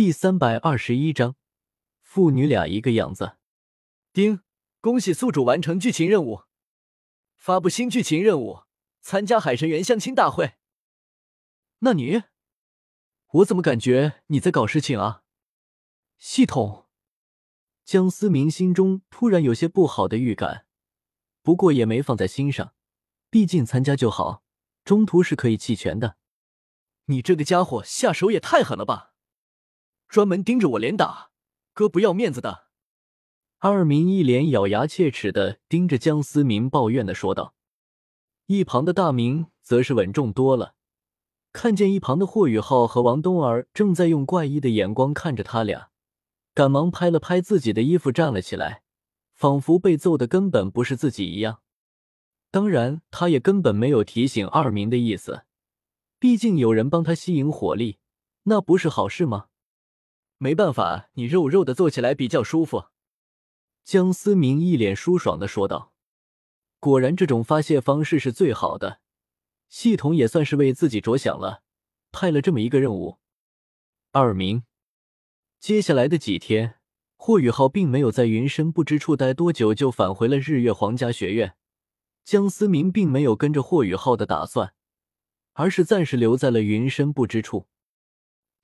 第三百二十一章，父女俩一个样子。丁，恭喜宿主完成剧情任务，发布新剧情任务，参加海神园相亲大会。那你，我怎么感觉你在搞事情啊？系统，江思明心中突然有些不好的预感，不过也没放在心上，毕竟参加就好，中途是可以弃权的。你这个家伙下手也太狠了吧！专门盯着我连打，哥不要面子的。二明一脸咬牙切齿的盯着江思明，抱怨的说道。一旁的大明则是稳重多了，看见一旁的霍雨浩和王冬儿正在用怪异的眼光看着他俩，赶忙拍了拍自己的衣服，站了起来，仿佛被揍的根本不是自己一样。当然，他也根本没有提醒二明的意思，毕竟有人帮他吸引火力，那不是好事吗？没办法，你肉肉的坐起来比较舒服。”江思明一脸舒爽的说道。果然，这种发泄方式是最好的。系统也算是为自己着想了，派了这么一个任务。二明，接下来的几天，霍雨浩并没有在云深不知处待多久，就返回了日月皇家学院。江思明并没有跟着霍雨浩的打算，而是暂时留在了云深不知处。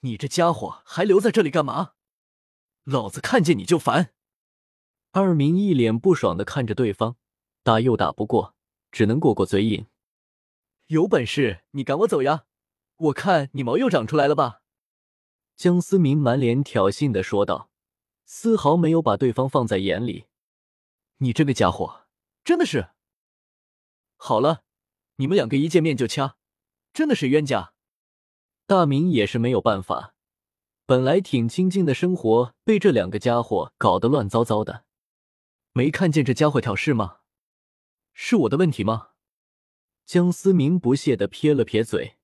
你这家伙还留在这里干嘛？老子看见你就烦！二明一脸不爽的看着对方，打又打不过，只能过过嘴瘾。有本事你赶我走呀！我看你毛又长出来了吧？江思明满脸挑衅的说道，丝毫没有把对方放在眼里。你这个家伙真的是……好了，你们两个一见面就掐，真的是冤家。大明也是没有办法，本来挺清静的生活被这两个家伙搞得乱糟糟的。没看见这家伙挑事吗？是我的问题吗？江思明不屑的撇了撇嘴，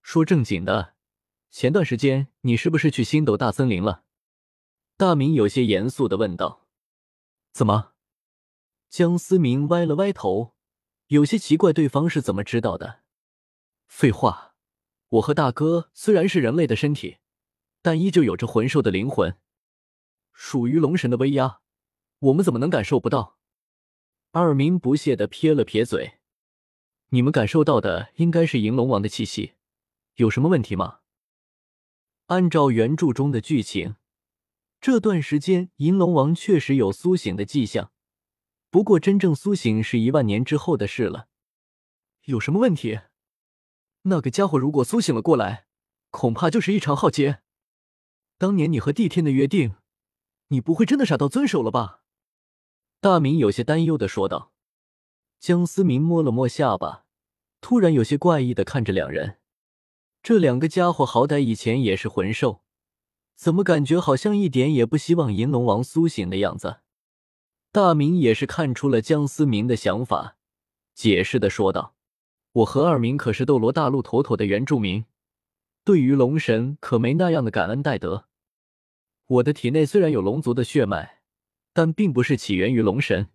说正经的，前段时间你是不是去星斗大森林了？大明有些严肃的问道。怎么？江思明歪了歪头，有些奇怪对方是怎么知道的。废话。我和大哥虽然是人类的身体，但依旧有着魂兽的灵魂，属于龙神的威压，我们怎么能感受不到？二明不屑的撇了撇嘴：“你们感受到的应该是银龙王的气息，有什么问题吗？”按照原著中的剧情，这段时间银龙王确实有苏醒的迹象，不过真正苏醒是一万年之后的事了。有什么问题？那个家伙如果苏醒了过来，恐怕就是一场浩劫。当年你和帝天的约定，你不会真的傻到遵守了吧？大明有些担忧的说道。江思明摸了摸下巴，突然有些怪异的看着两人。这两个家伙好歹以前也是魂兽，怎么感觉好像一点也不希望银龙王苏醒的样子？大明也是看出了江思明的想法，解释的说道。我和二明可是斗罗大陆妥妥的原住民，对于龙神可没那样的感恩戴德。我的体内虽然有龙族的血脉，但并不是起源于龙神，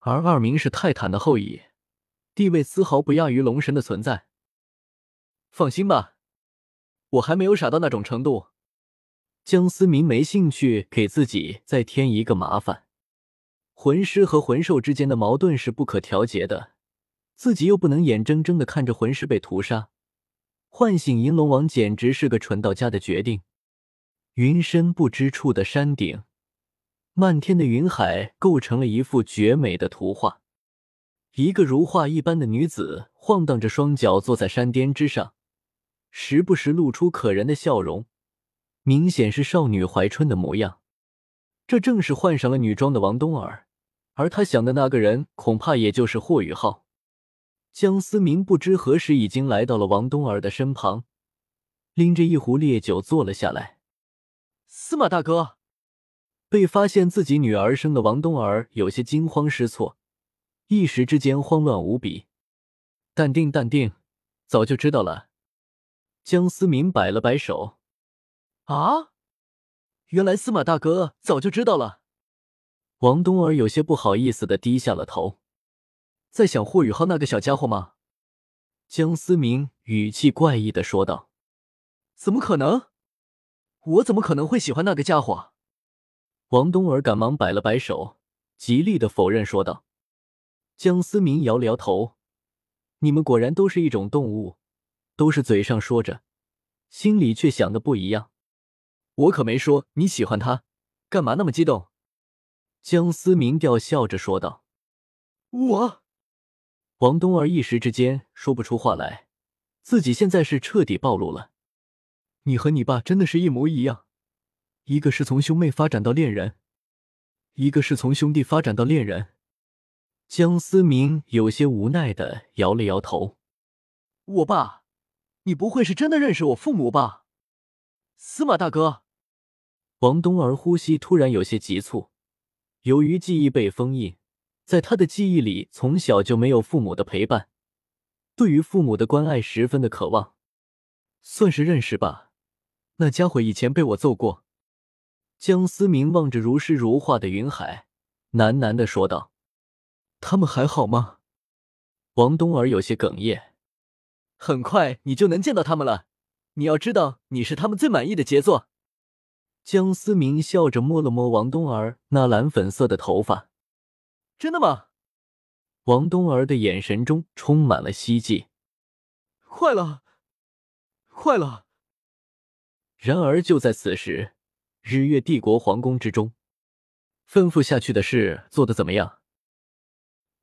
而二明是泰坦的后裔，地位丝毫不亚于龙神的存在。放心吧，我还没有傻到那种程度。江思明没兴趣给自己再添一个麻烦。魂师和魂兽之间的矛盾是不可调节的。自己又不能眼睁睁的看着魂师被屠杀，唤醒银龙王简直是个蠢到家的决定。云深不知处的山顶，漫天的云海构成了一幅绝美的图画。一个如画一般的女子晃荡着双脚坐在山巅之上，时不时露出可人的笑容，明显是少女怀春的模样。这正是换上了女装的王冬儿，而他想的那个人恐怕也就是霍雨浩。江思明不知何时已经来到了王冬儿的身旁，拎着一壶烈酒坐了下来。司马大哥，被发现自己女儿生的王冬儿有些惊慌失措，一时之间慌乱无比。淡定，淡定，早就知道了。江思明摆了摆手：“啊，原来司马大哥早就知道了。”王冬儿有些不好意思的低下了头。在想霍雨浩那个小家伙吗？江思明语气怪异的说道。怎么可能？我怎么可能会喜欢那个家伙？王冬儿赶忙摆了摆手，极力的否认说道。江思明摇了摇头：“你们果然都是一种动物，都是嘴上说着，心里却想的不一样。我可没说你喜欢他，干嘛那么激动？”江思明吊笑着说道。我……王冬儿一时之间说不出话来，自己现在是彻底暴露了。你和你爸真的是一模一样，一个是从兄妹发展到恋人，一个是从兄弟发展到恋人。江思明有些无奈的摇了摇头。我爸，你不会是真的认识我父母吧？司马大哥。王冬儿呼吸突然有些急促，由于记忆被封印，在他的记忆里，从小就没有父母的陪伴，对于父母的关爱十分的渴望，算是认识吧。那家伙以前被我揍过。江思明望着如诗如画的云海，喃喃的说道：“他们还好吗？”王冬儿有些哽咽：“很快你就能见到他们了。你要知道，你是他们最满意的杰作。”江思明笑着摸了摸王冬儿那蓝粉色的头发：“真的吗？”王冬儿的眼神中充满了希冀。“坏了，坏了！”然而就在此时，日月帝国皇宫之中，吩咐下去的事做得怎么样？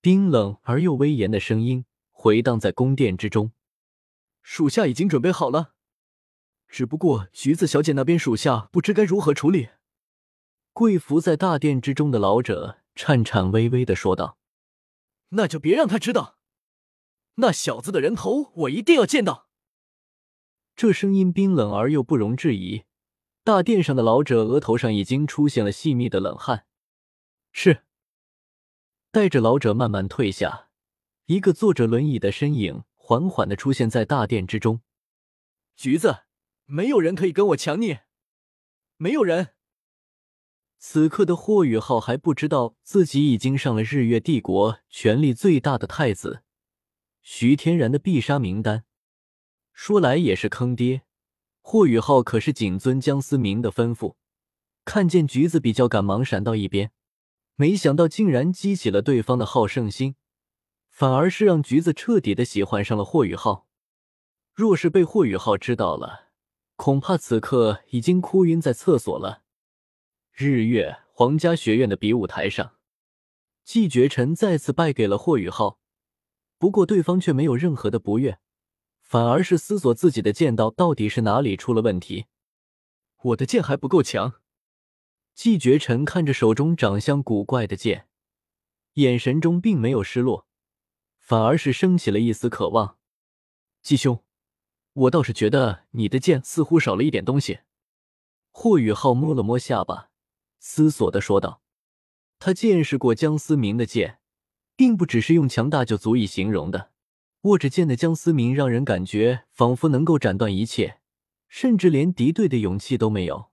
冰冷而又威严的声音回荡在宫殿之中。属下已经准备好了，只不过橘子小姐那边属下不知该如何处理。跪伏在大殿之中的老者颤颤巍巍的说道：“那就别让他知道，那小子的人头我一定要见到。”这声音冰冷而又不容置疑，大殿上的老者额头上已经出现了细密的冷汗。是，带着老者慢慢退下，一个坐着轮椅的身影缓缓的出现在大殿之中。橘子，没有人可以跟我抢你，没有人。此刻的霍雨浩还不知道自己已经上了日月帝国权力最大的太子徐天然的必杀名单。说来也是坑爹，霍雨浩可是谨遵江思明的吩咐，看见橘子比较赶忙闪到一边，没想到竟然激起了对方的好胜心，反而是让橘子彻底的喜欢上了霍雨浩。若是被霍雨浩知道了，恐怕此刻已经哭晕在厕所了。日月皇家学院的比武台上，季绝尘再次败给了霍雨浩，不过对方却没有任何的不悦。反而是思索自己的剑道到底是哪里出了问题。我的剑还不够强。季绝尘看着手中长相古怪的剑，眼神中并没有失落，反而是升起了一丝渴望。季兄，我倒是觉得你的剑似乎少了一点东西。霍雨浩摸了摸下巴，思索的说道：“他见识过江思明的剑，并不只是用强大就足以形容的。”握着剑的江思明让人感觉仿佛能够斩断一切，甚至连敌对的勇气都没有。